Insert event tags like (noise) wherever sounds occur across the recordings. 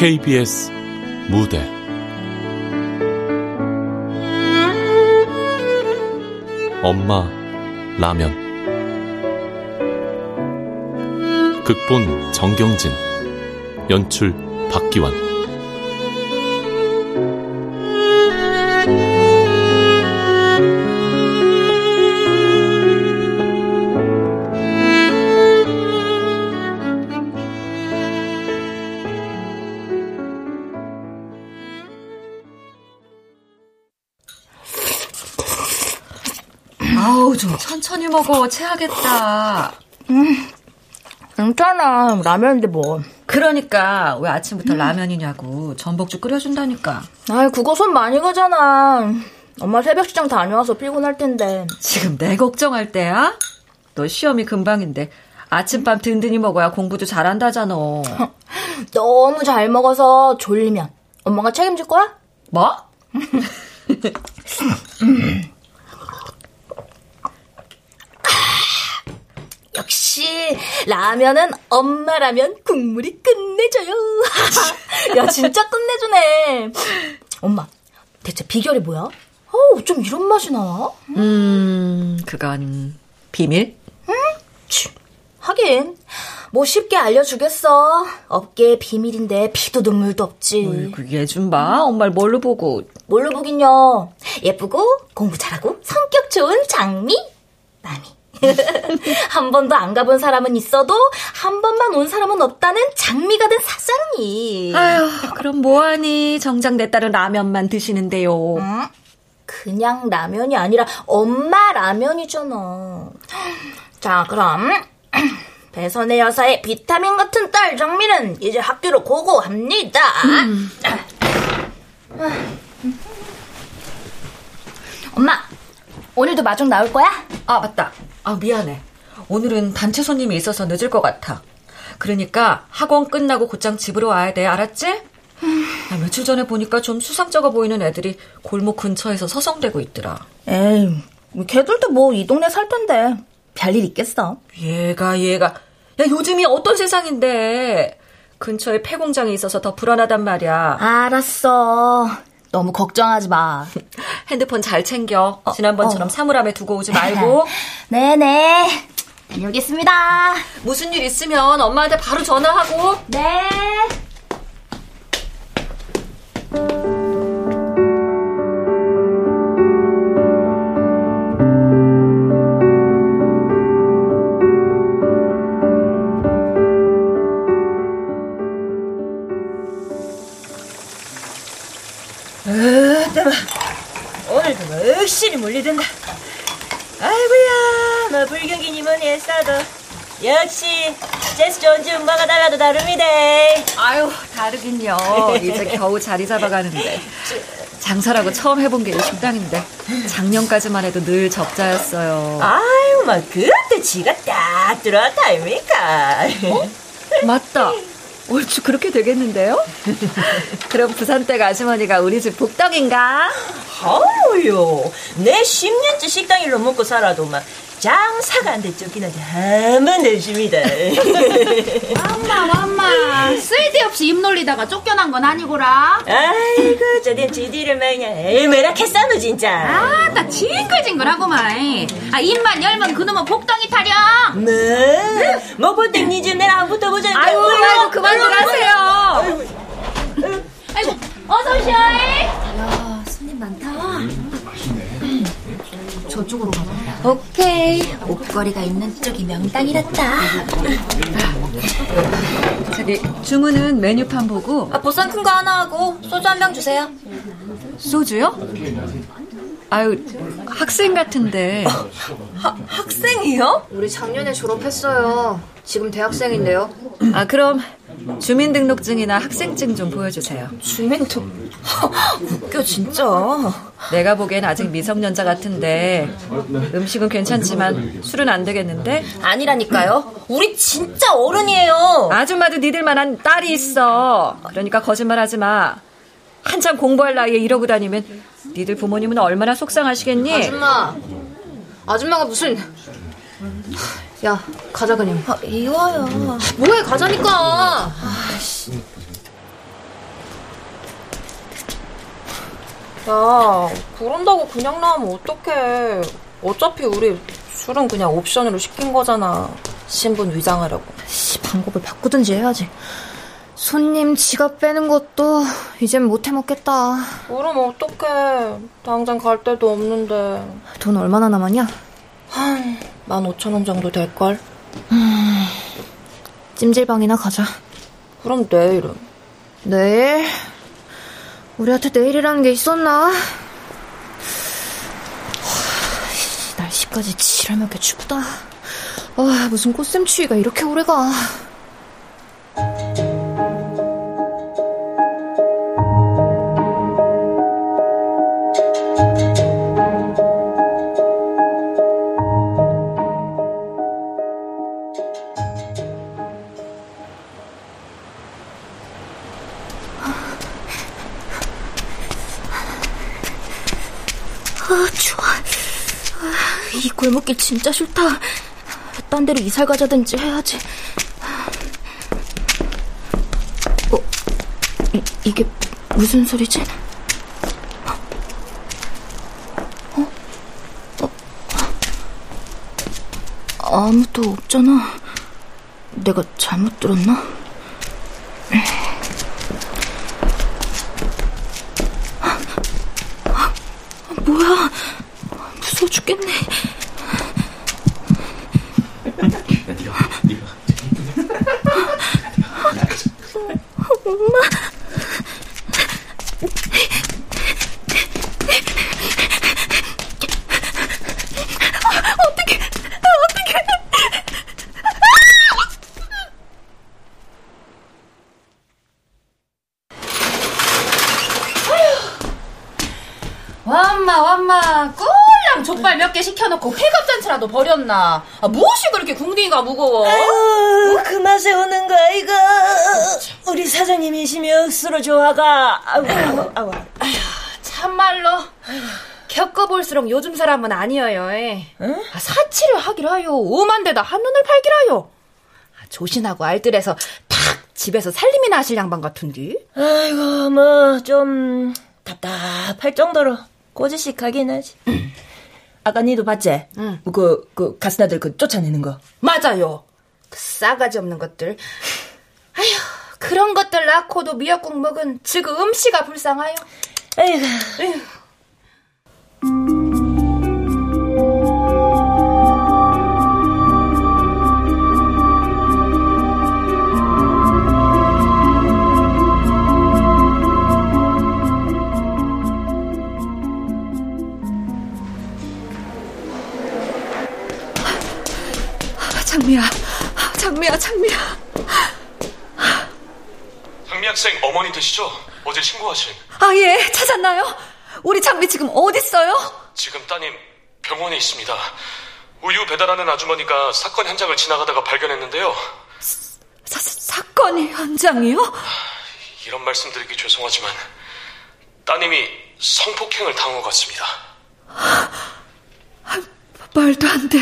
KBS 무대. 엄마 라면. 극본 정경진. 연출 박기환 먹어. 체하겠다. 음, 괜찮아. 라면인데 뭐. 그러니까 왜 아침부터 음. 라면이냐고. 전복죽 끓여준다니까. 아이, 그거 손 많이 가잖아. 엄마 새벽 시장 다녀와서 피곤할 텐데. 지금 내 걱정할 때야? 너 시험이 금방인데 아침밤 든든히 먹어야 공부도 잘한다잖아. (laughs) 너무 잘 먹어서 졸리면 엄마가 책임질 거야? 뭐? (laughs) (laughs) 역시 라면은 엄마라면 국물이 끝내줘요. (laughs) 야 진짜 끝내주네. 엄마 대체 비결이 뭐야? 어우 좀 이런 맛이 나. 음 그건 비밀? 응? 치, 하긴 뭐 쉽게 알려주겠어. 업계의 비밀인데 피도 눈물도 없지. 얘좀 봐. 엄마를 뭘로 보고? 뭘로 보긴요. 예쁘고 공부 잘하고 성격 좋은 장미 마미. (laughs) 한 번도 안 가본 사람은 있어도 한 번만 온 사람은 없다는 장미가 된 사장님. 아유, 그럼 뭐하니? 정작 내 딸은 라면만 드시는데요. 응? 그냥 라면이 아니라 엄마 라면이잖아. 자, 그럼 (clears throat) 배선의 여사의 비타민 같은 딸 정미는 이제 학교로 고고합니다. 음. (clears throat) 엄마, 오늘도 마중 나올 거야? 아, 맞다. 아, 미안해. 오늘은 단체 손님이 있어서 늦을 것 같아. 그러니까 학원 끝나고 곧장 집으로 와야 돼. 알았지? 아, 며칠 전에 보니까 좀 수상쩍어 보이는 애들이 골목 근처에서 서성대고 있더라. 에이, 걔들도 뭐 이 동네 살 텐데 별일 있겠어? 얘가 얘가 야 요즘이 어떤 세상인데 근처에 폐공장이 있어서 더 불안하단 말이야. 알았어. 너무 걱정하지 마. (laughs) 핸드폰 잘 챙겨. 어, 지난번처럼 어. 사물함에 두고 오지 말고. 네네. 여기 있습니다. 무슨 일 있으면 엄마한테 바로 전화하고. 네. 역시 제스 존즈 음마가 달라도 다릅니다. 아유, 다르긴요. 이제 겨우 자리 잡아가는데. 장사라고 처음 해본 게 식당인데 작년까지만 해도 늘 적자였어요. 아유, 막 그때 지가 딱 들어왔다 아닙니까? 어? 맞다. 얼추 그렇게 되겠는데요? 그럼 부산댁 아주머니가 우리 집 복덕인가? 아유요, 내 10년째 식당 일로 먹고 살아도 막 장사가 안 됐죠. 기나게 한번 내십니다. 엄마, 엄마. 쓸데없이 입 놀리다가 쫓겨난 건 아니고라. 아이고, 저된 지디를 마냥 에메라했어 진짜. 아, 나 징글징글하고만. 아, 입만 열면 그놈은 복덩이 타령. 네. 뭐, 볼때 니집 내랑 한번 붙어 보자. 아이고, 아이고, 그만들 하세요. 아이고, 아이고, 어서 오셔. 야, 손님 많다. 맛있네. 저쪽으로 가봐. 오케이. 옷걸이가 있는 쪽이 명당이랬다. 저기 주문은 메뉴판 보고. 아, 보쌈 큰 거 하나 하고 소주 한 병 주세요. 소주요? 아유 학생 같은데. 어, 하, 학생이요? 우리 작년에 졸업했어요. 지금 대학생인데요. 아 그럼 주민등록증이나 학생증 좀 보여주세요. 주민등 (laughs) 웃겨 진짜. 내가 보기엔 아직 미성년자 같은데 음식은 괜찮지만 술은 안 되겠는데? 아니라니까요. 우리 진짜 어른이에요. 아줌마도 니들만한 딸이 있어. 그러니까 거짓말하지 마. 한참 공부할 나이에 이러고 다니면 니들 부모님은 얼마나 속상하시겠니? 아줌마. 아줌마가 무슨 야, 가자 그냥. 아, 이와야. 뭐해, 가자니까. 아씨. 야, 그런다고 그냥 나오면 어떡해. 어차피 우리 술은 그냥 옵션으로 시킨 거잖아. 신분 위장하려고. 씨, 방법을 바꾸든지 해야지. 손님 지갑 빼는 것도 이젠 못해 먹겠다. 그럼 어떡해. 당장 갈 데도 없는데. 돈 얼마나 남았냐? 한, 만 오천 원 정도 될걸? 찜질방이나 가자. 그럼 내일은? 내일? 우리한테 내일이라는 게 있었나? 하, 날씨까지 지랄맞게 춥다. 아, 무슨 꽃샘추위가 이렇게 오래가. 이 골목길 진짜 싫다. 딴 데로 이사 가자든지 해야지. 어, 이, 이게 무슨 소리지? 어? 어? 아무도 없잖아. 내가 잘못 들었나? 뭐야? 무서워 죽겠네. 엄마. 어떻게? 어떻게? 완마 완마 꿀랑 족발 몇 개 시켜놓고 버렸나 아, 무엇이 그렇게 궁둥이가 무거워 아유, 그 맛에 오는 거 아이가. 우리 사장님이시며 억수로 좋아가. 아우, 아우, 아우. 참말로 겪어볼수록 요즘 사람은 아니어요 에. 아, 사치를 하기라요 오만 데다 한눈을 팔기라요 아, 조신하고 알뜰해서 탁 집에서 살림이나 하실 양반 같은디 아이고, 뭐, 좀, 답답할 정도로 꼬지식하긴 하지. (clears throat) 아까 니도 봤지? 응. 그, 그, 가스나들 그 쫓아내는 거. 맞아요 그 싸가지 없는 것들 아휴 그런 것들 낳고도 미역국 먹은 지금 음씨가 불쌍하요 아이고. 장 장미야, 장미야. 장미 학생 어머니 되시죠? 어제 신고하신. 아, 예, 찾았나요? 우리 장미 지금 어딨어요? 지금 따님 병원에 있습니다. 우유 배달하는 아주머니가 사건 현장을 지나가다가 발견했는데요. 사, 사건 현장이요? 이런 말씀드리기 죄송하지만 따님이 성폭행을 당한 것 같습니다. 말도 안 돼.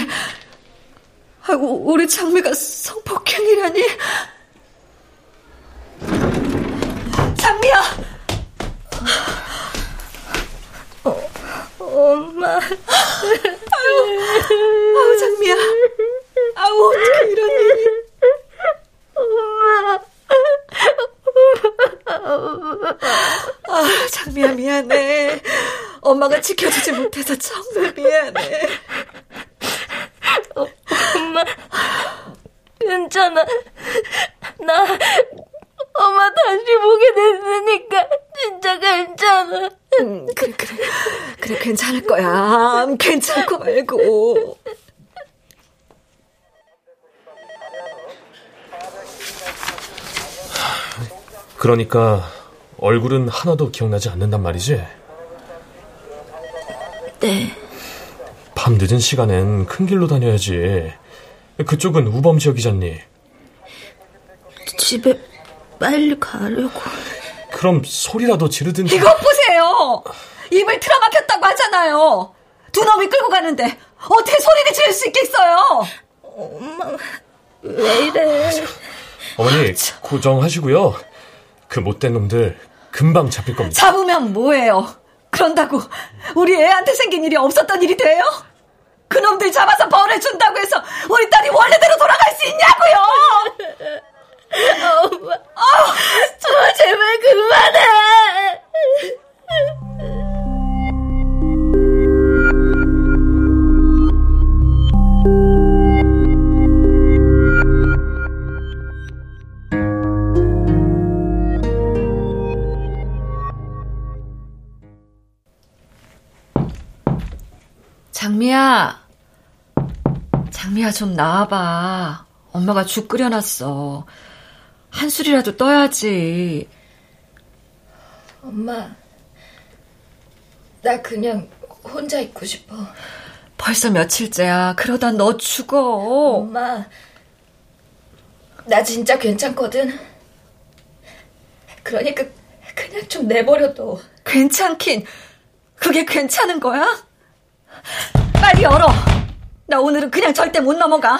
아이고, 우리 장미가 성폭행이라니. 장미야! 엄마. 아우, 장미야. 아우, 어떻게 이런 일이. 아, 장미야, 미안해. 엄마가 지켜주지 못해서 정말 미안해. 엄마. 괜찮아. 나 엄마 다시 보게 됐으니까 진짜 괜찮아. 음, 그래, 그래. 그래, 괜찮을 거야. 괜찮고 말고. 그러니까 얼굴은 하나도 기억나지 않는단 말이지? 네. 밤 늦은 시간엔 큰 길로 다녀야지. 그쪽은 우범 지역이잖니. 집에 빨리 가려고. 그럼 소리라도 지르든지. 이것 보세요! 입을 틀어막혔다고 하잖아요! 두 놈이 끌고 가는데 어떻게 소리를 지를 수 있겠어요? 왜 이래? 어머니, 고정하시고요. 그 못된 놈들 금방 잡힐 겁니다. 잡으면 뭐예요? 그런다고 우리 애한테 생긴 일이 없었던 일이 돼요? 그놈들 잡아서 벌을 준다고 해서 우리 딸이 원래대로 돌아갈 수 있냐고요! 엄마, 어, 저 제발 그만해! 장미야. 장미야, 좀 나와봐. 엄마가 죽 끓여놨어. 한술이라도 떠야지. 엄마, 나 그냥 혼자 있고 싶어. 벌써 며칠째야. 그러다 너 죽어. 엄마, 나 진짜 괜찮거든. 그러니까 그냥 좀 내버려둬. 괜찮긴. 그게 괜찮은 거야? 빨리 열어. 나 오늘은 그냥 절대 못 넘어가.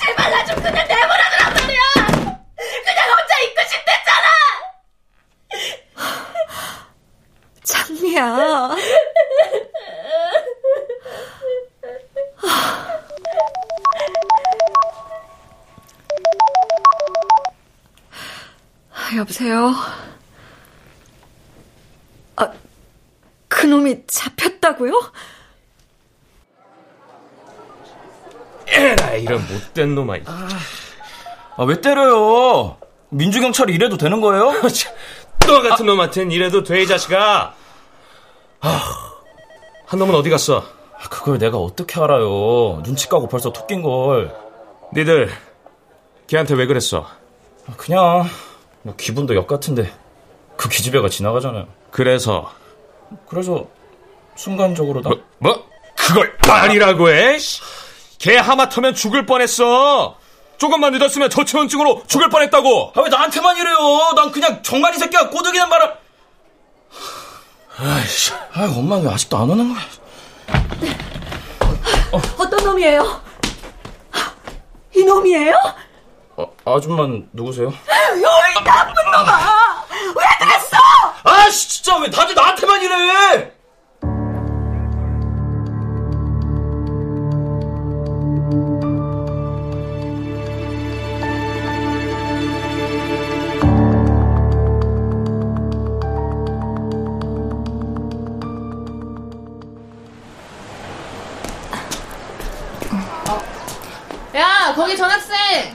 제발 나 좀 그냥 내버려 두란 말이야. 그냥 혼자 있고 싶댔잖아. 장미야. 여보세요? 아, 그놈이 잡혔다고요? 에라 이런 못된 놈아. 아, 왜 때려요? 민주경찰이 이래도 되는 거예요? (laughs) 너 같은 놈한텐 이래도 돼, 이 자식아. 아, 한 놈은 어디 갔어? 그걸 내가 어떻게 알아요? 눈치 까고 벌써 톡낀 걸. 니들 걔한테 왜 그랬어? 그냥 뭐 기분도 역 같은데 그 기집애가 지나가잖아요. 그래서 그래서 순간적으로 나 뭐, 뭐? 그걸 말이라고 해? 걔 하마터면 죽을 뻔했어. 조금만 늦었으면 저체온증으로 죽을 뻔했다고. 아, 왜 나한테만 이래요? 난 그냥 정관이 새끼가 꼬드기는 바람. 아이씨. 아, 엄마 왜 아직도 안 오는 거야? 어떤 놈이에요? 이 놈이에요? 어, 아줌마는 누구세요? 이 나쁜 놈아! 왜? 아씨, 진짜 왜 다들 나한테만 이래? 야, 거기 전학생!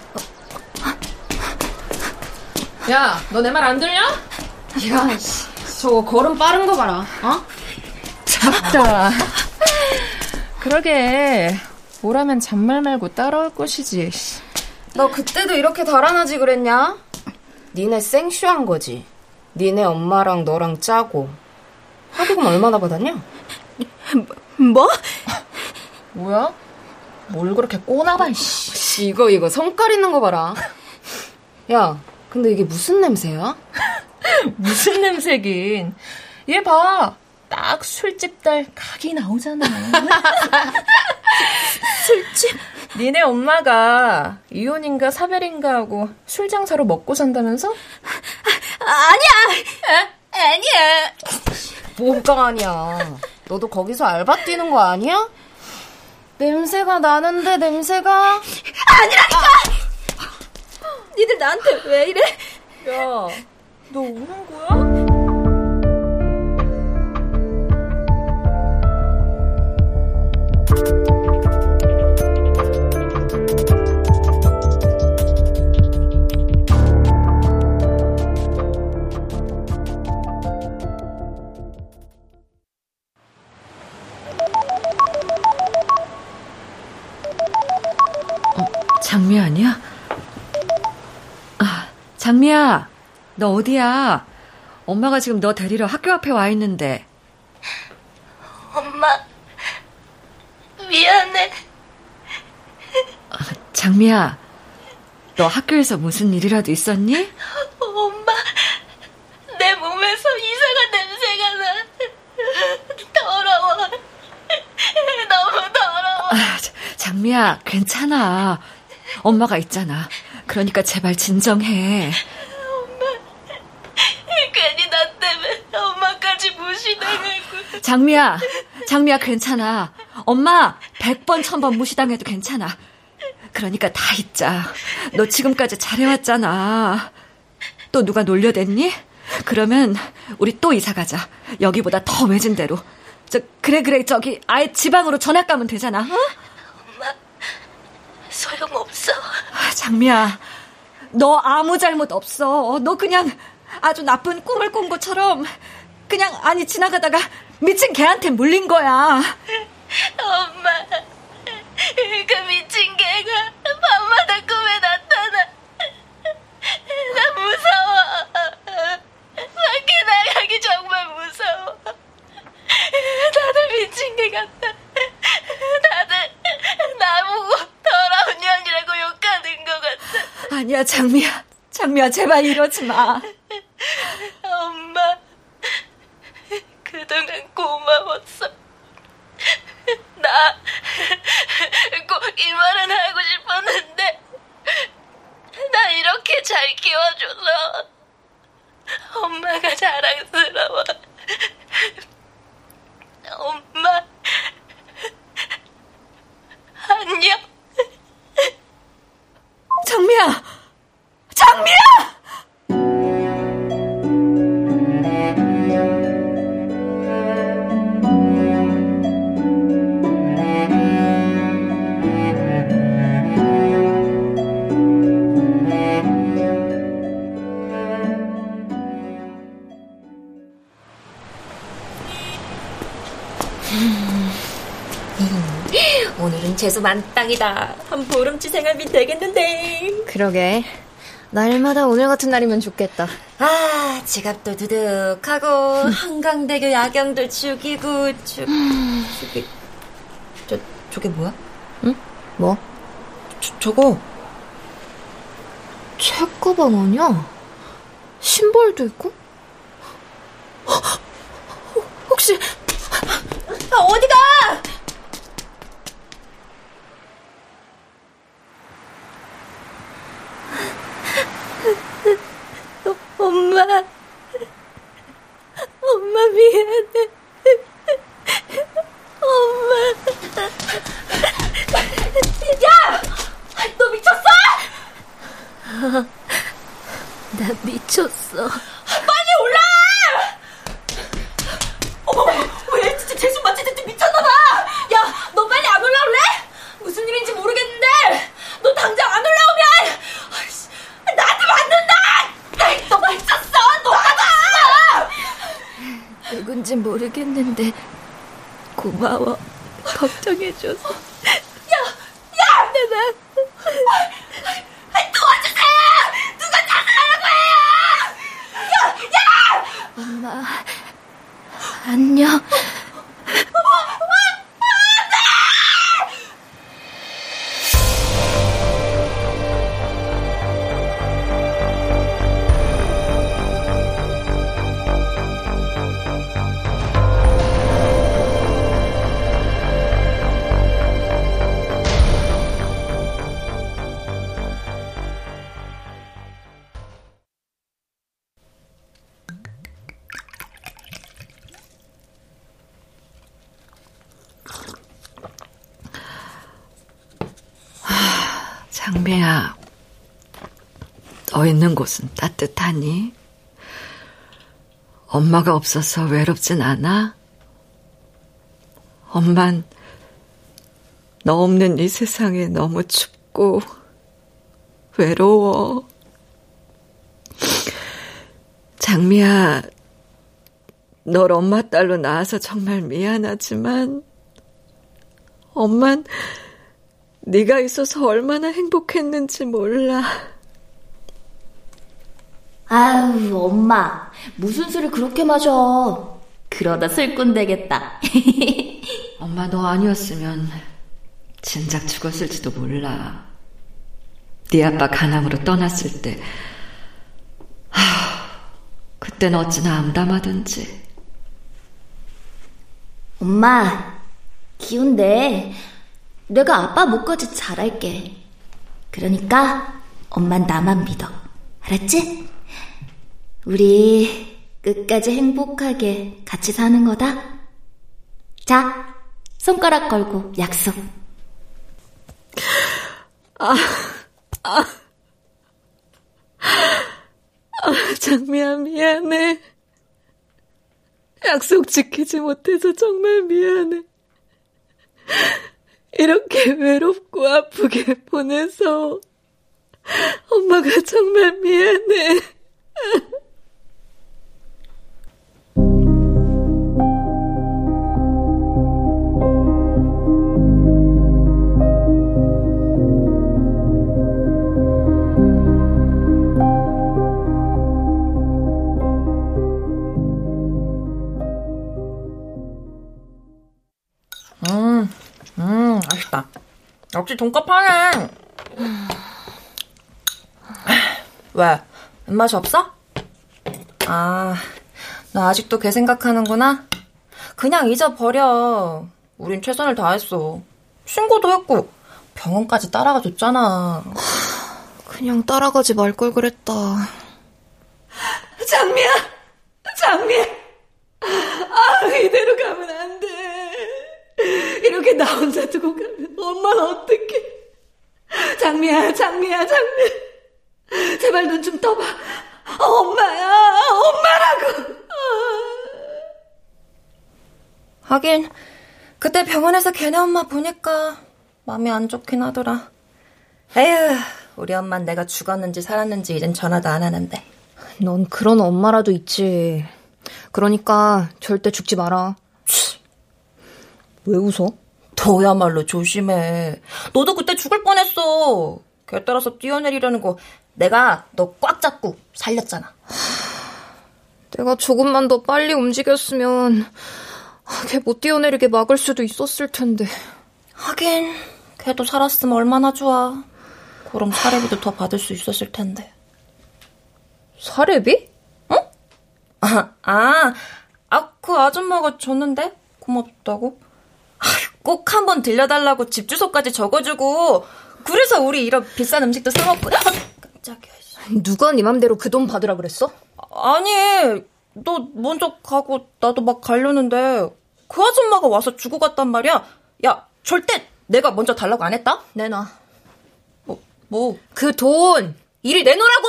야, 너 내 말 안 들려? 야, 씨, 저거 걸음 빠른 거 봐라, 어? 잡다. 그러게, 오라면 잔말 말고 따라올 것이지. 너 그때도 이렇게 달아나지 그랬냐? 니네 생쇼한 거지. 니네 엄마랑 너랑 짜고. 합의금 얼마나 받았냐? 뭐? 뭐야? 뭘 그렇게 꼬나봐, 씨. 이거, 이거, 성깔 있는 거 봐라. 야, 근데 이게 무슨 냄새야? (laughs) 무슨 냄새긴. 얘 봐. 딱 술집 딸 각이 나오잖아. (laughs) 술집? 니네 엄마가 이혼인가 사별인가 하고 술 장사로 먹고 산다면서? 아니야! 아니야! 뭐가 아니야. 너도 거기서 알바 뛰는 거 아니야? 냄새가 나는데, 냄새가? 아니라니까! 니들 나한테 왜 이래? 야, 너 우는 거야? 장미 아니야? 아, 장미야, 너 어디야? 엄마가 지금 너 데리러 학교 앞에 와 있는데. 엄마, 미안해. 장미야, 너 학교에서 무슨 일이라도 있었니? 엄마, 내 몸에서 이상한 냄새가 나. 더러워. 너무 더러워. 아, 자, 장미야, 괜찮아. 엄마가 있잖아. 그러니까 제발 진정해. 괜히 나 때문에 장미야, 장미야, 괜찮아. 엄마, 100번, 1000번 무시당해도 괜찮아. 그러니까 다 잊자. 너 지금까지 잘해왔잖아. 또 누가 놀려댔니? 그러면 우리 또 이사 가자. 여기보다 더 외진 데로. 저 그래 그래 저기 아예 지방으로 전학 가면 되잖아. 어? 엄마 소용없어. 아, 장미야, 너 아무 잘못 없어. 너 그냥 아주 나쁜 꿈을 꾼 것처럼 그냥 아니 지나가다가 미친 개한테 물린 거야. 엄마, 그 미친 개가 밤마다 꿈에 나타나. 나 무서워. 밖에 나가기 정말 무서워. 다들 미친 개 같아. 다들 나보고 더러운 년이라고 욕하는 것 같아. 아니야, 장미야. 장미야, 제발 이러지 마. 엄마, 그동안 고마웠어. 나, 꼭 이 말은 하고 싶었는데, 나 이렇게 잘 키워줘서, 엄마가 자랑스러워. 엄마, 안녕. 장미야! 장미야! 오늘은 재수 만땅이다. 한 보름치 생활비 되겠는데. 그러게. 날마다 오늘 같은 날이면 좋겠다. 아, 지갑도 두둑하고, 한강대교 야경도 죽이고, 죽, 죽이. 저, 저게 뭐야? 뭐? 저, 저거. 책가방 아니야? 신발도 있고? 혹시, 아, 어디가! 엄마. 엄마 미안해. 엄마. 야! 너 미쳤어? 나 미쳤어. 빨리 올라! 어머, 왜 진짜 재수 맞지 듯 미쳤나봐! 야, 너 빨리 안 올라올래? 무슨 일인지 모르겠는데, 너 당장 안 올라오면, 아이씨, 나한테 맞는다! 아이, 너 미쳤어! 너 가자! 누군지 모르겠는데 고마워. 걱정해줘서. 야, 야! 내가. 도와주세요! 누가 자살하라고 해요! 야, 야! 엄마, 안녕. 있는 곳은 따뜻하니? 엄마가 없어서 외롭진 않아? 엄만 너 없는 이 세상에 너무 춥고 외로워. 장미야, 널 엄마 딸로 낳아서 정말 미안하지만 엄만 네가 있어서 얼마나 행복했는지 몰라. 아유, 엄마. 무슨 술을 그렇게 마셔. 그러다 술꾼 되겠다. (laughs) 엄마 너 아니었으면 진작 죽었을지도 몰라. 네 아빠 가남으로 떠났을 때, 하, 그땐 어찌나 암담하던지. 엄마, 기운데 내가 아빠 목까지 잘할게. 그러니까 엄만 나만 믿어. 알았지? 우리 끝까지 행복하게 같이 사는 거다. 자, 손가락 걸고 약속. 아, 아. 아, 장미야, 미안해. 약속 지키지 못해서 정말 미안해. 이렇게 외롭고 아프게 보내서 엄마가 정말 미안해. 맛있다. 역시 돈값 하네. 왜? 입맛이 없어? 아, 너 아직도 걔 생각하는구나? 그냥 잊어버려. 우린 최선을 다했어. 신고도 했고, 병원까지 따라가 줬잖아. 그냥 따라가지 말 걸 그랬다. 장미야! 장미! 아, 이대로 가면 안 돼. 이렇게 나 혼자 두고 가면 엄마는 어떡해. 장미야, 장미야, 장미. 제발 눈 좀 떠봐. 엄마야, 엄마라고. 하긴, 그때 병원에서 걔네 엄마 보니까 마음이 안 좋긴 하더라. 에휴, 우리 엄만 내가 죽었는지 살았는지 이젠 전화도 안 하는데. 넌 그런 엄마라도 있지. 그러니까 절대 죽지 마라. 왜 웃어? 너야말로 조심해. 너도 그때 죽을 뻔했어. 걔 따라서 뛰어내리려는 거 내가 너 꽉 잡고 살렸잖아. 내가 조금만 더 빨리 움직였으면 걔 못 뛰어내리게 막을 수도 있었을 텐데. 하긴 걔도 살았으면 얼마나 좋아. 그럼 사례비도 더 받을 수 있었을 텐데. 사례비? 응? 아, (laughs) 아, 아, 그 아줌마가 줬는데? 고맙다고? 꼭 한번 들려달라고 집 주소까지 적어주고, 그래서 우리 이런 비싼 음식도 사먹고, 아, 깜짝이야. 누가 네 맘대로 그 돈 받으라 그랬어? 아니, 너 먼저 가고 나도 막 가려는데, 그 아줌마가 와서 주고 갔단 말이야. 야, 절대 내가 먼저 달라고 안 했다? 내놔. 뭐, 뭐. 그 돈, 이리 내놓으라고!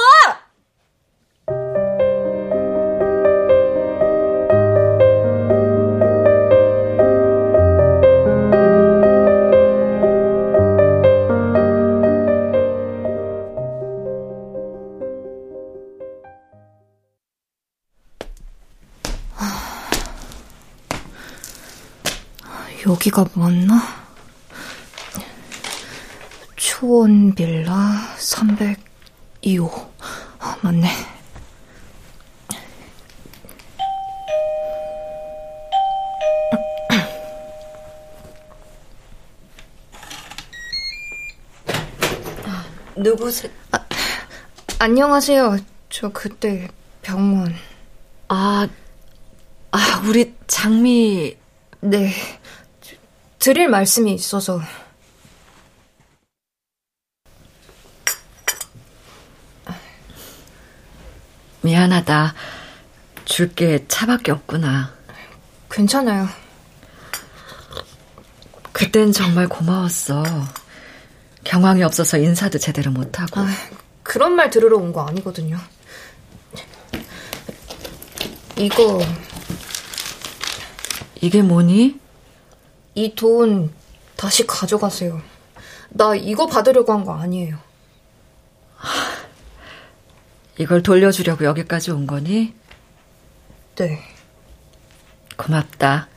여기가 맞나? 초원 빌라 302호. 아, 맞네. 누구세요? 아, 안녕하세요. 저 그때 병원. 아, 아, 우리 장미. 네. 드릴 말씀이 있어서. 미안하다. 줄 게 차밖에 없구나. 괜찮아요. 그땐 정말 고마웠어. 경황이 없어서 인사도 제대로 못하고. 아, 그런 말 들으러 온 거 아니거든요. 이거. 이게 뭐니? 이 돈 다시 가져가세요. 나 이거 받으려고 한 거 아니에요. 이걸 돌려주려고 여기까지 온 거니? 네. 고맙다.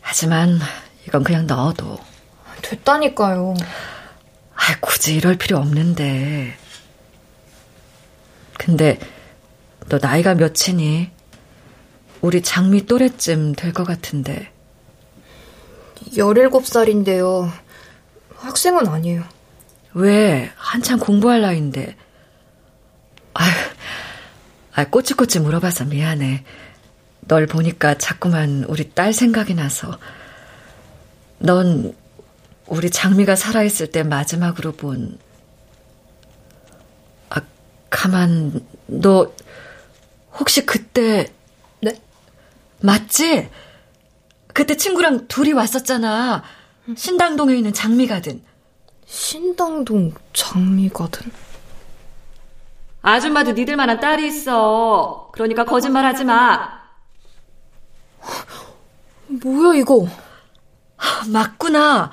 하지만 이건 그냥 넣어도. 됐다니까요. 아, 굳이 이럴 필요 없는데. 근데 너 나이가 몇이니? 우리 장미 또래쯤 될 것 같은데. 17살인데요. 학생은 아니에요. 왜? 한참 공부할 나이인데. 아휴, 아, 꼬치꼬치 물어봐서 미안해. 널 보니까 자꾸만 우리 딸 생각이 나서. 넌 우리 장미가 살아있을 때 마지막으로 본. 아, 가만, 너, 혹시 그때. 네? 맞지? 그때 친구랑 둘이 왔었잖아. 신당동에 있는 장미가든. 신당동 장미가든? 아줌마도 니들 만한 딸이 있어. 그러니까 거짓말 하지 마. 뭐야, 이거? 맞구나.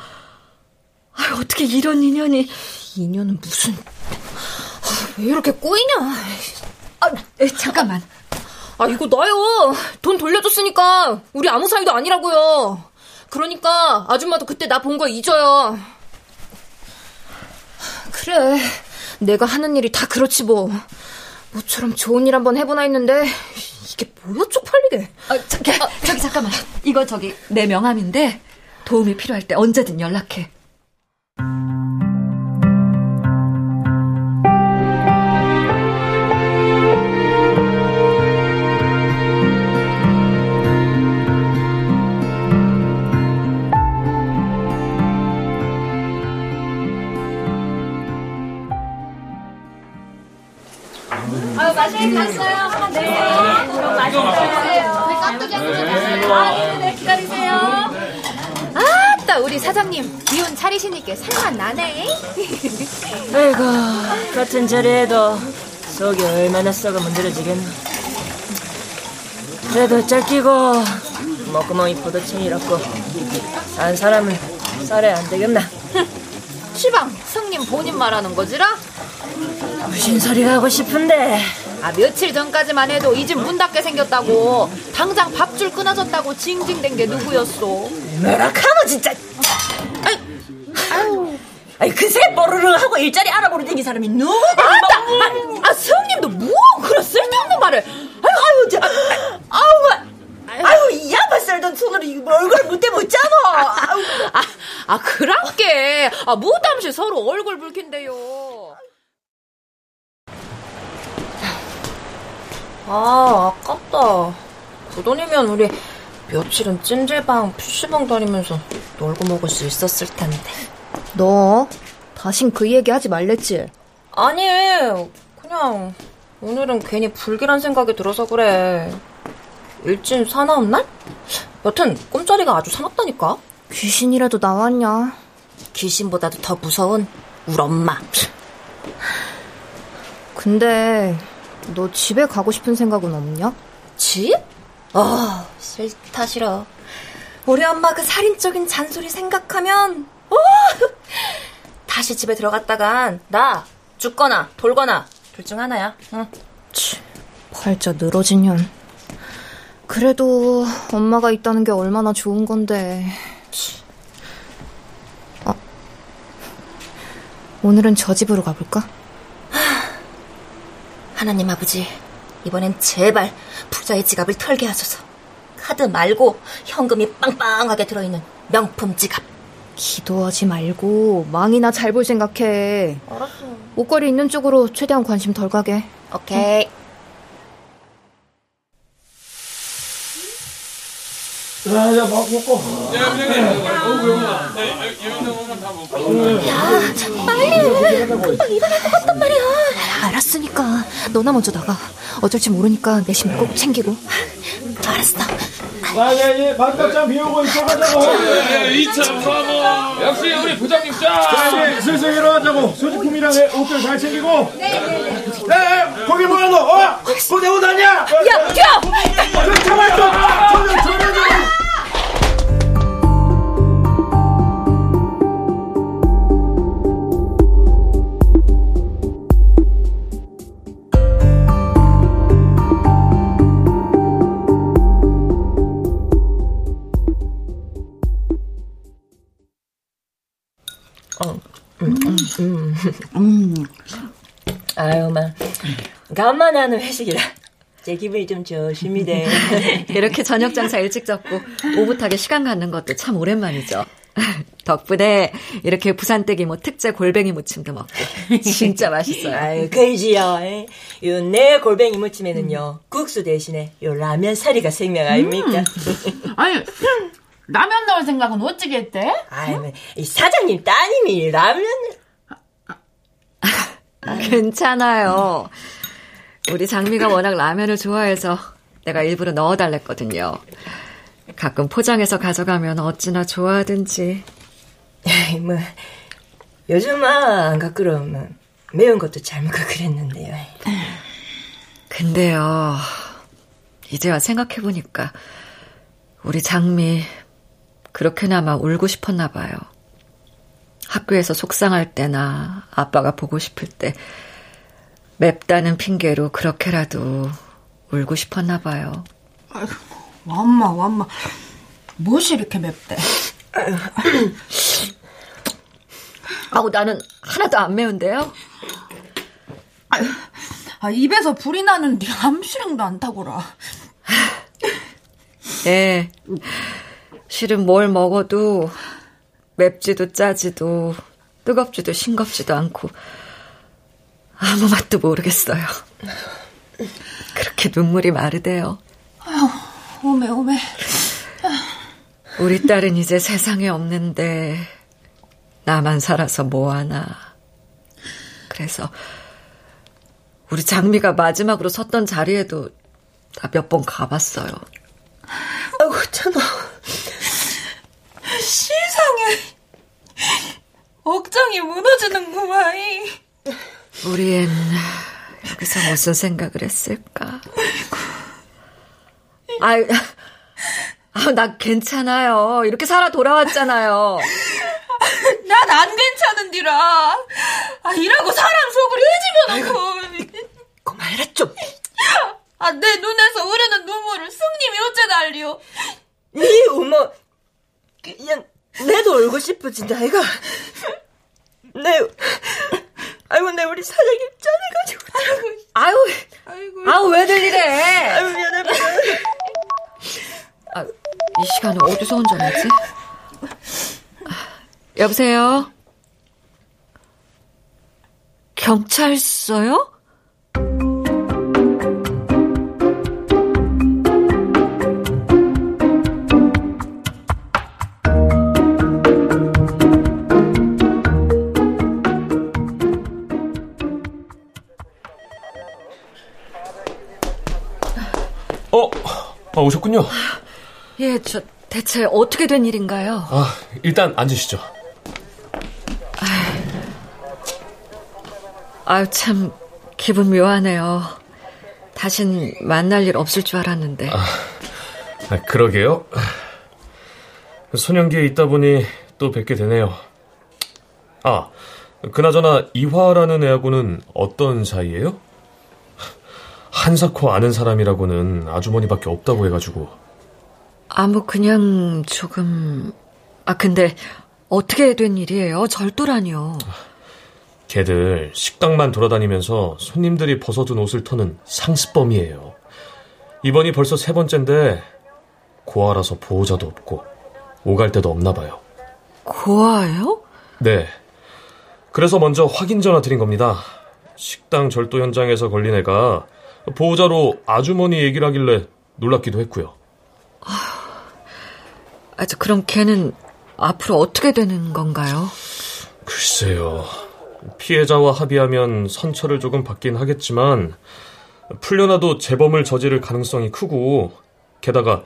아, 어떻게 이런 인연이. 인연은 무슨. 왜 이렇게 꼬이냐? 아, 에, 잠깐만. 아, 이거 나요. 돈 돌려줬으니까 우리 아무 사이도 아니라고요. 그러니까 아줌마도 그때 나 본 거 잊어요. 그래. 내가 하는 일이 다 그렇지 뭐. 모처럼 좋은 일 한번 해보나 했는데 이게 뭐야 쪽팔리게. 아, 저기, 아, 저기 잠깐만. 이거 저기 내 명함인데 도움이 필요할 때 언제든 연락해. 맛있게 갔어요. 네. 그럼 맛있게 드세요. 아, 네, 기다리세요. 아따, 우리 사장님. 기운 차리시니까 살만 나네. 아이고, 같은 자리에도 속이 얼마나 썩으면 늘어지겠나. 그래도 짧기고, 먹구멍이 포도청이라고, 산 사람은 쌀에 안 되겠나. 시방, 성님 본인 말하는 거지라? 무슨 소리가 하고 싶은데. 아, 며칠 전까지만 해도 이 집 문 닫게 생겼다고. 당장 밥줄 끊어졌다고 징징댄 게 누구였어? 뭐라 카노 진짜. 아유, 아유 그새 뽀르르 하고 일자리 알아보러 다닌 사람이 누구? 아따! 아, 아, 성님도 뭐 그런 쓸데없는 말을. 아유, 아유, 저, 아우, 아유, 이 양반 썰던 손으로 얼굴 못대 못 잡아. 아유. 아, 아, 그랑께. 아, 무담시 서로 얼굴 붉힌대요. 아, 아깝다. 그 돈이면 우리 며칠은 찜질방, PC방 다니면서 놀고 먹을 수 있었을 텐데. 너 다신 그 얘기 하지 말랬지? 아니, 그냥 오늘은 괜히 불길한 생각이 들어서 그래. 일진 사나운 날? 여튼 꿈자리가 아주 사납다니까. 귀신이라도 나왔냐? 귀신보다도 더 무서운 우리 엄마. 근데 너 집에 가고 싶은 생각은 없냐? 집? 어, 싫다 싫어. 우리 엄마 그 살인적인 잔소리 생각하면 어, (laughs) 다시 집에 들어갔다간 나 죽거나 돌거나 둘 중 하나야. 응. 치, 팔자 늘어진 년. 그래도 엄마가 있다는 게 얼마나 좋은 건데. 아, 오늘은 저 집으로 가볼까? 하나님 아버지, 이번엔 제발 부자의 지갑을 털게 하소서. 카드 말고 현금이 빵빵하게 들어있는 명품 지갑. 기도하지 말고 망이나 잘 볼 생각해. 알았어. 옷걸이 있는 쪽으로 최대한 관심 덜 가게. 오케이. 자, 자, 막 먹고. 빨리! 입안에 먹었단 말이야. 알았으니까 너나 먼저 나가. 어쩔지 모르니까 내 신발 꼭 챙기고. 알았어. 자, 이제 반값장 비우고 이쪽하자고. 이참 브라보. 역시 우리 부장님 짱. 자, 이제 슬슬 일어나자고. 소지품이랑 내 옷들 잘 챙기고. 네, 네. 거기 뭐야, 너? 어? 거기 옷 아니야? 야, 튀어! 저 가만 있어. 저는, 저는, 간만에 하는 회식이라. 제 기분이 좀 좋습니다. (laughs) 이렇게 저녁 장사 일찍 잡고 오붓하게 시간 갖는 것도 참 오랜만이죠. (laughs) 덕분에 이렇게 부산댁이 뭐 특제 골뱅이 무침도 먹고 진짜 (laughs) 맛있어요. 아유, 그지요. 요내 골뱅이 무침에는요, 국수 대신에 요 라면 사리가 생명 아닙니까? 아니, 라면 넣을 생각은 어찌게 했대? 아유, 이 사장님 따님이 라면을. 괜찮아요. 우리 장미가 워낙 라면을 좋아해서 내가 일부러 넣어달랬거든요. 가끔 포장해서 가져가면 어찌나 좋아하든지. 뭐 요즘은 안뭐 매운 것도 잘 먹고 그랬는데요. 근데요, 이제와 생각해보니까 우리 장미 그렇게나마 울고 싶었나 봐요. 학교에서 속상할 때나 아빠가 보고 싶을 때 맵다는 핑계로 그렇게라도 울고 싶었나 봐요. 완마 완마 무엇이 이렇게 맵대? 아우 나는 하나도 안 매운데요. 아유, 아, 입에서 불이 나는데 암시랑도 안 타고라. 네, 실은 뭘 먹어도 맵지도 짜지도 뜨겁지도 싱겁지도 않고 아무 맛도 모르겠어요. 그렇게 눈물이 마르대요. 아유, 오메 오메. 우리 딸은 이제 세상에 없는데 나만 살아서 뭐하나. 그래서 우리 장미가 마지막으로 섰던 자리에도 나몇번 가봤어요. 아이고 참아. 세상에 억장이 무너지는구만. 우리엔 여기서 무슨 생각을 했을까? 아유, 아, 나 괜찮아요. 이렇게 살아 돌아왔잖아요. 난 안 괜찮은디라. 아, 이라고 사람 속을 헤집어놓고. 그만해라 좀. 아, 내 눈에서 흐르는 눈물을 승님이 어째 날리오. 네 어머, 그냥 내도 울고 싶어진다 아이가. 내, 아이고 내 우리 사장님 짠해가지고. 아유, 아이고, 아유 왜들 이래? 아유 미안해 미안해. 아, 이 시간에 어디서 운전하지? 여보세요? 경찰서요? 오셨군요. 예, 저 대체 어떻게 된 일인가요? 아, 일단 앉으시죠. 아유, 참, 기분 묘하네요. 다신 만날 일 없을 줄 알았는데. 아, 아, 그러게요. 소년기에 있다 보니 또 뵙게 되네요. 아, 그나저나 이화라는 애하고는 어떤 사이예요? 한사코 아는 사람이라고는 아주머니밖에 없다고 해가지고. 아무 그냥 조금 아 근데 어떻게 된 일이에요? 절도라니요. 걔들 식당만 돌아다니면서 손님들이 벗어둔 옷을 터는 상습범이에요. 이번이 벌써 세 번째인데 고아라서 보호자도 없고 오갈 데도 없나 봐요. 고아요? 네. 그래서 먼저 확인 전화 드린 겁니다. 식당 절도 현장에서 걸린 애가 보호자로 아주머니 얘기를 하길래 놀랍기도 했고요. 아, 저 그럼 걔는 앞으로 어떻게 되는 건가요? 글쎄요. 피해자와 합의하면 선처를 조금 받긴 하겠지만 풀려나도 재범을 저지를 가능성이 크고 게다가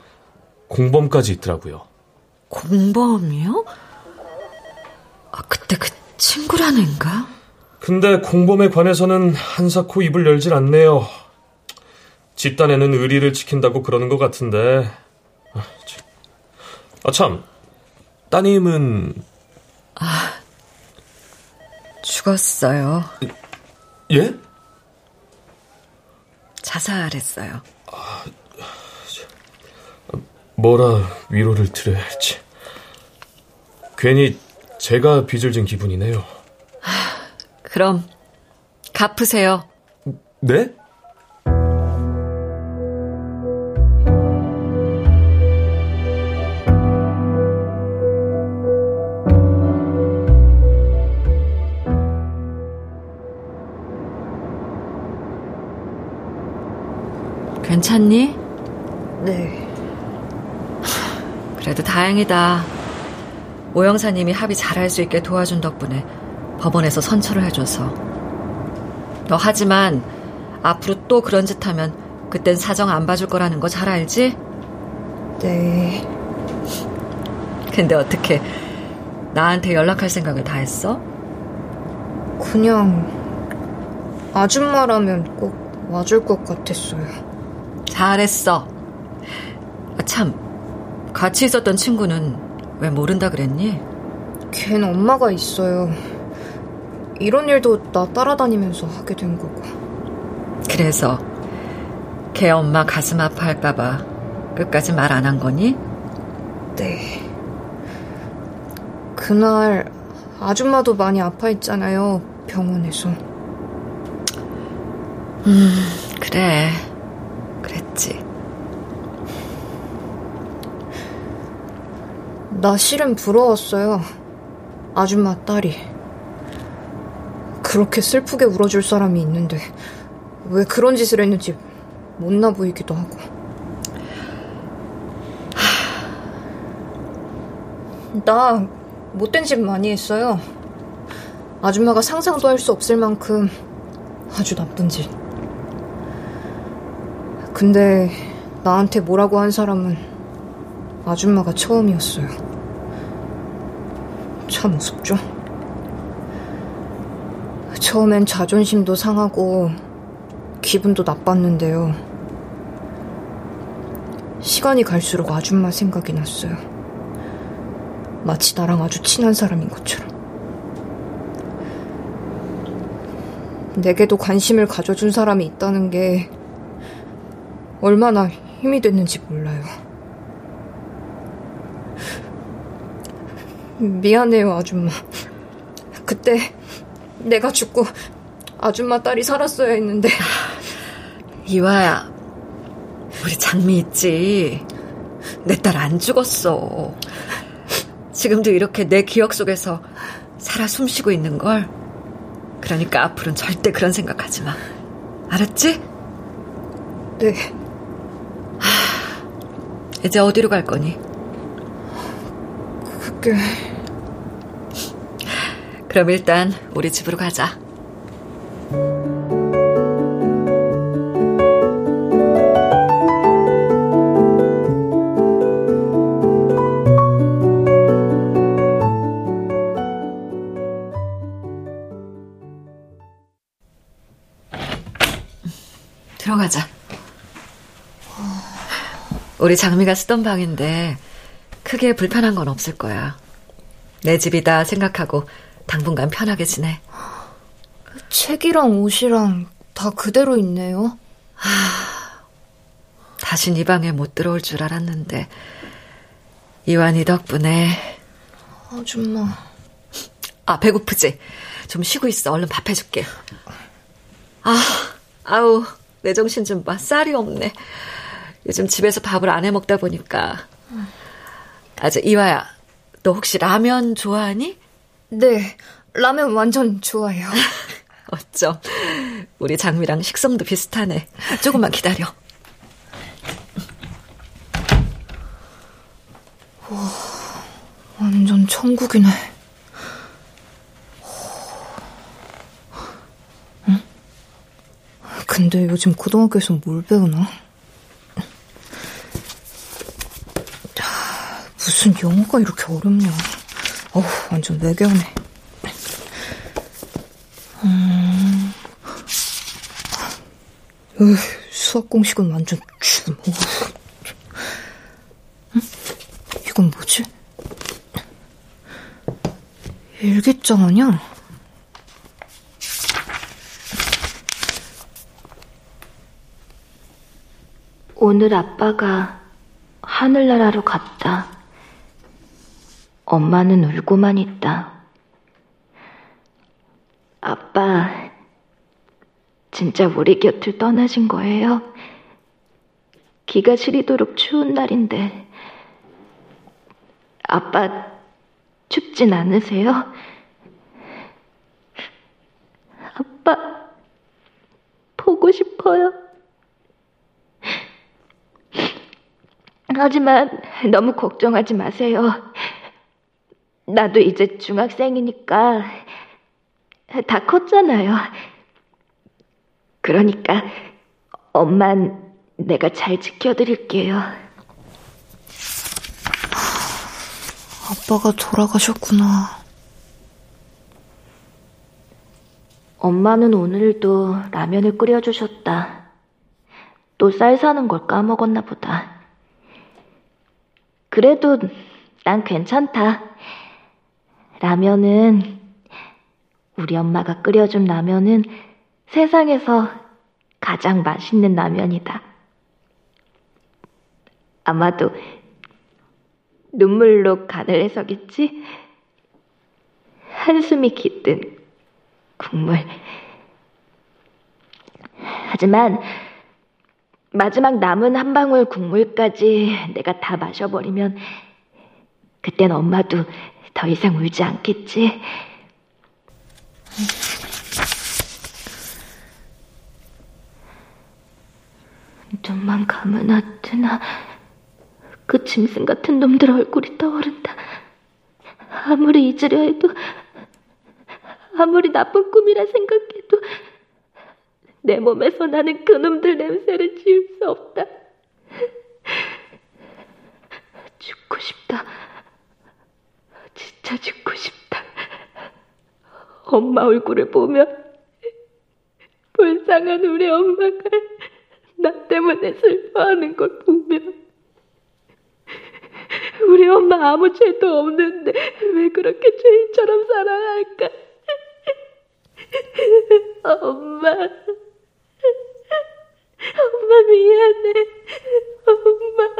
공범까지 있더라고요. 공범이요? 아, 그때 그 친구라는 애인가? 근데 공범에 관해서는 한사코 입을 열질 않네요. 집단에는 의리를 지킨다고 그러는 것 같은데. 아, 참. 따님은. 아, 죽었어요. 예? 자살했어요. 아, 뭐라 위로를 드려야 할지. 괜히 제가 빚을 진 기분이네요. 그럼 갚으세요. 네? 괜찮니? 네. 그래도 다행이다. 오 형사님이 합의 잘할 수 있게 도와준 덕분에 법원에서 선처를 해줘서. 너 하지만 앞으로 또 그런 짓 하면 그땐 사정 안 봐줄 거라는 거 잘 알지? 네. 근데 어떻게 나한테 연락할 생각을 다 했어? 그냥 아줌마라면 꼭 와줄 것 같았어요. 잘했어. 아, 참, 같이 있었던 친구는 왜 모른다 그랬니? 걘 엄마가 있어요. 이런 일도 나 따라다니면서 하게 된 거고. 그래서 걔 엄마 가슴 아파할까봐 끝까지 말 안 한 거니? 네. 그날 아줌마도 많이 아파했잖아요. 병원에서. 음, 그래. 그랬지. 나 실은 부러웠어요. 아줌마 딸이. 그렇게 슬프게 울어줄 사람이 있는데 왜 그런 짓을 했는지 못나 보이기도 하고. 나 못된 짓 많이 했어요. 아줌마가 상상도 할 수 없을 만큼 아주 나쁜 짓. 근데 나한테 뭐라고 한 사람은 아줌마가 처음이었어요. 참 우습죠? 처음엔 자존심도 상하고 기분도 나빴는데요. 시간이 갈수록 아줌마 생각이 났어요. 마치 나랑 아주 친한 사람인 것처럼. 내게도 관심을 가져준 사람이 있다는 게 얼마나 힘이 됐는지 몰라요. 미안해요, 아줌마. 그때 내가 죽고 아줌마 딸이 살았어야 했는데. 이화야, 우리 장미 있지. 내 딸 안 죽었어. 지금도 이렇게 내 기억 속에서 살아 숨쉬고 있는 걸. 그러니까 앞으로는 절대 그런 생각하지 마. 알았지? 네. 하, 이제 어디로 갈 거니? 그게... 그럼 일단 우리 집으로 가자. 들어가자. 우리 장미가 쓰던 방인데 크게 불편한 건 없을 거야. 내 집이다 생각하고 당분간 편하게 지내. 책이랑 옷이랑 다 그대로 있네요. 하, 다신 이 방에 못 들어올 줄 알았는데 이완이 덕분에 아줌마 아 배고프지? 좀 쉬고 있어 얼른 밥 해줄게 아 아우 내 정신 좀 봐 쌀이 없네 요즘 집에서 밥을 안 해 먹다 보니까 아저 이화야 너 혹시 라면 좋아하니? 네, 라면 완전 좋아해요. (laughs) 어쩜 우리 장미랑 식성도 비슷하네. 조금만 기다려. 와, 완전 천국이네. 응? 근데 요즘 고등학교에서 뭘 배우나? 무슨 영어가 이렇게 어렵냐. 어우, 완전 외계어네. 음... 으, 수학 공식은 완전 죽음. 응? 이건 뭐지? 일기장 아니야? 오늘 아빠가 하늘나라로 갔다. 엄마는 울고만 있다. 아빠, 진짜 우리 곁을 떠나신 거예요? 기가 시리도록 추운 날인데, 아빠, 춥진 않으세요? 아빠, 보고 싶어요. 하지만 너무 걱정하지 마세요. 나도 이제 중학생이니까 다 컸잖아요. 그러니까 엄만 내가 잘 지켜드릴게요. 아빠가 돌아가셨구나. 엄마는 오늘도 라면을 끓여주셨다. 또 쌀 사는 걸 까먹었나 보다. 그래도 난 괜찮다. 라면은, 우리 엄마가 끓여준 라면은 세상에서 가장 맛있는 라면이다. 아마도 눈물로 간을 해서겠지? 한숨이 깃든 국물. 하지만 마지막 남은 한 방울 국물까지 내가 다 마셔버리면 그땐 엄마도 더 이상 울지 않겠지. 눈만 감은 아트나 그 짐승 같은 놈들 얼굴이 떠오른다. 아무리 잊으려 해도 아무리 나쁜 꿈이라 생각해도 내 몸에서 나는 그놈들 냄새를 지울 수 없다. 죽고 싶다. 진짜 죽고 싶다. 엄마 얼굴을 보면 불쌍한 우리 엄마가 나 때문에 슬퍼하는 걸 보면 우리 엄마 아무 죄도 없는데 왜 그렇게 죄인처럼 살아야 할까? 엄마, 엄마 미안해, 엄마.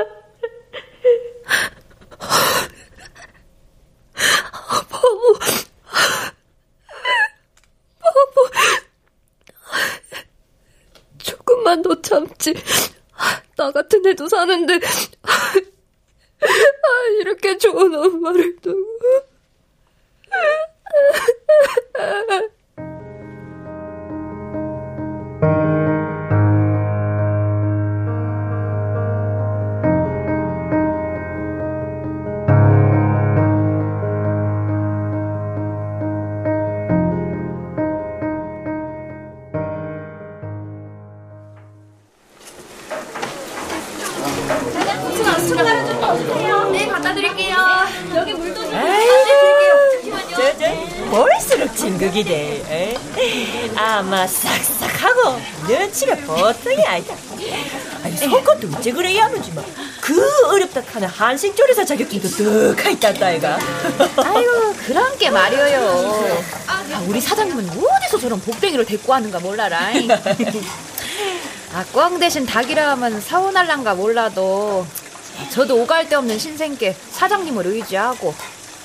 바보, 바보. 조금만 더 참지. 나 같은 애도 사는데 아, 이렇게 좋은 엄마를 두고. 한식조리사 자격증도 뚝하 있단다, 아이가. 아이고, 그런 게 말이에요. 아, 우리 사장님은 어디서 저런 복댕이를 데리고 왔는가 몰라라. 아, 꽝 대신 닭이라 하면 사원할란가 몰라도 저도 오갈 데 없는 신생께 사장님을 의지하고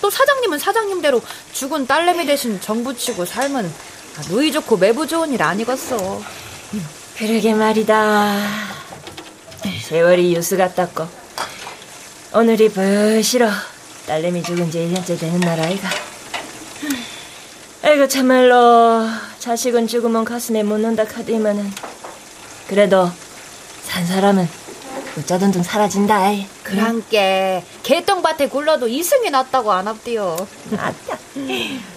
또 사장님은 사장님대로 죽은 딸내미 대신 정부치고 삶은 아, 누이 좋고 매부 좋은 일 아니겠어. 그러게 말이다. 세월이 유수 같았고 오늘이 벌시러 딸내미 죽은 지 1년째 되는 날 아이가. 아이고 참말로 자식은 죽으면 가슴에 묻는다 카드이면은 그래도 산 사람은 어쩌든 좀 사라진다. 아이. 그랑께 개똥밭에 굴러도 이승이 났다고 안 합디요. 맞다.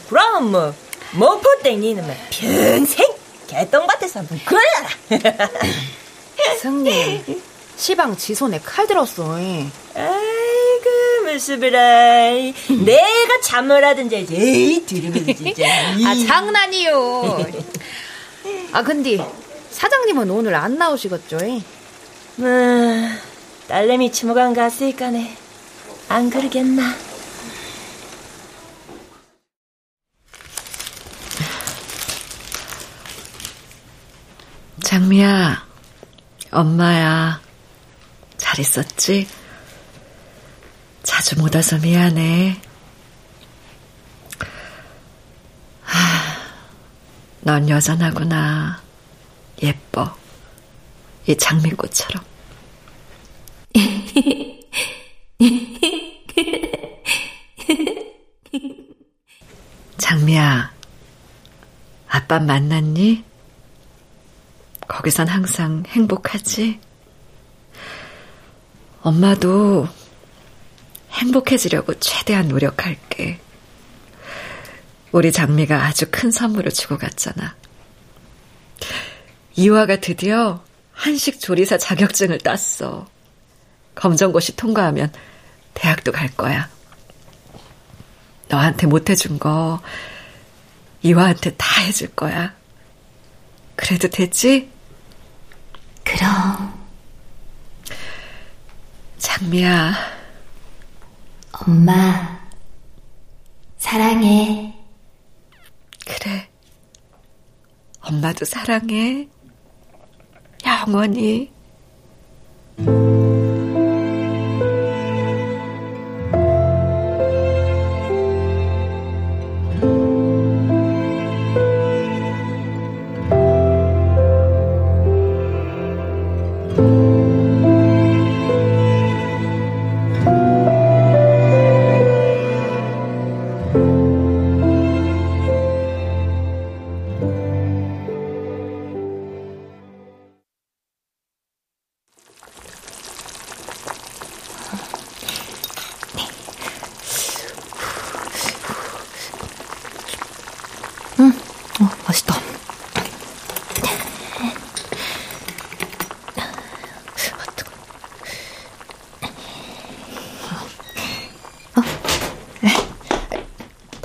그럼 뭐 모포땡이는 뭐 평생 개똥밭에서 한번 굴러라. 승님, 시방 지 손에 칼 들었어. 아이고 무수비라 내가 잠을 하든지 에이 들으면 진짜 아 장난이요. 아 근데 사장님은 오늘 안 나오시겠죠? 뭐 딸내미 치무관 갔으니까네 안 그러겠나 장미야, 엄마야. 잘 있었지? 자주 못 와서 미안해. 하, 넌 여전하구나. 예뻐. 이 장미꽃처럼. (laughs) 장미야, 아빠 만났니? 거기선 항상 행복하지? 엄마도 행복해지려고 최대한 노력할게. 우리 장미가 아주 큰 선물을 주고 갔잖아. 이화가 드디어 한식 조리사 자격증을 땄어. 검정고시 통과하면 대학도 갈 거야. 너한테 못 해준 거 이화한테 다 해줄 거야. 그래도 되지? 그럼. 장미야. 엄마, 사랑해. 그래. 엄마도 사랑해. 영원히.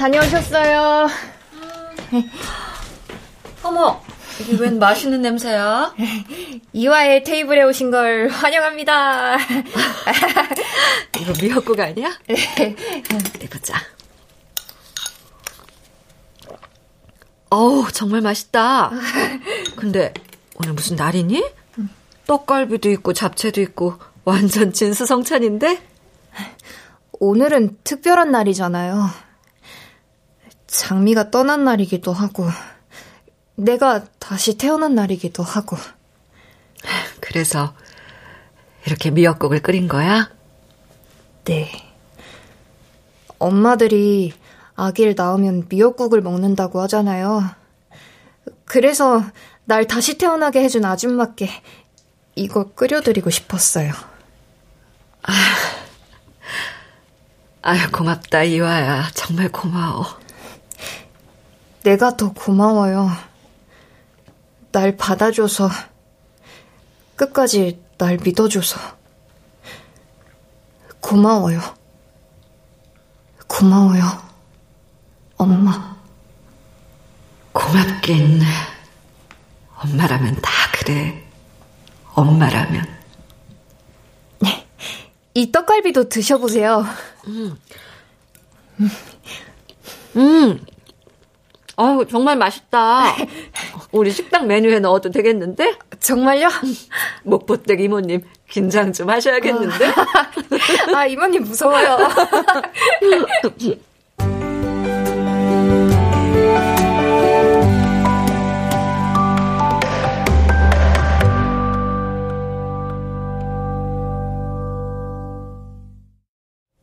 다녀오셨어요. 어머, 이게 웬 맛있는 냄새야? (laughs) 이화의 테이블에 오신 걸 환영합니다. (laughs) 이거 미역국 아니야? (laughs) 네. 어디 보자. 어우, 정말 맛있다. 근데 오늘 무슨 날이니? 떡갈비도 있고 잡채도 있고 완전 진수성찬인데? 오늘은 특별한 날이잖아요. 장미가 떠난 날이기도 하고, 내가 다시 태어난 날이기도 하고. 그래서 이렇게 미역국을 끓인 거야? 네. 엄마들이 아기를 낳으면 미역국을 먹는다고 하잖아요. 그래서 날 다시 태어나게 해준 아줌마께 이거 끓여드리고 싶었어요. 아, 아유, 고맙다, 이화야. 정말 고마워. 내가 더 고마워요. 날 받아줘서, 끝까지 날 믿어줘서. 고마워요. 고마워요. 엄마. 고맙긴. 엄마라면 다 그래. 엄마라면. 네. 이 떡갈비도 드셔보세요. 음. 음. 어우, 정말 맛있다. (laughs) 우리 식당 메뉴에 넣어도 되겠는데? 정말요? (laughs) 목보댁 이모님, 긴장 좀 하셔야겠는데? (laughs) 아, 이모님 무서워요.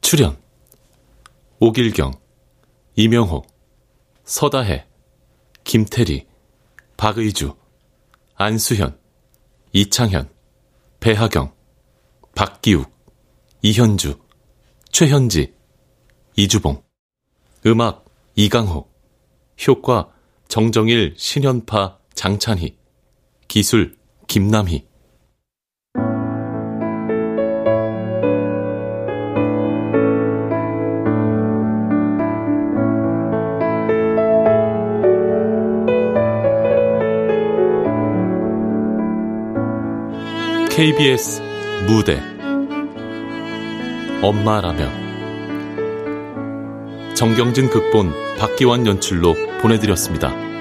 출연 오길경, 이명호, 서다해, 김태리, 박의주, 안수현, 이창현, 배하경, 박기욱, 이현주, 최현지, 이주봉, 음악 이강호, 효과 정정일, 신현파, 장찬희, 기술 김남희 KBS 무대 엄마라며 정경진 극본 박기환 연출로 보내드렸습니다.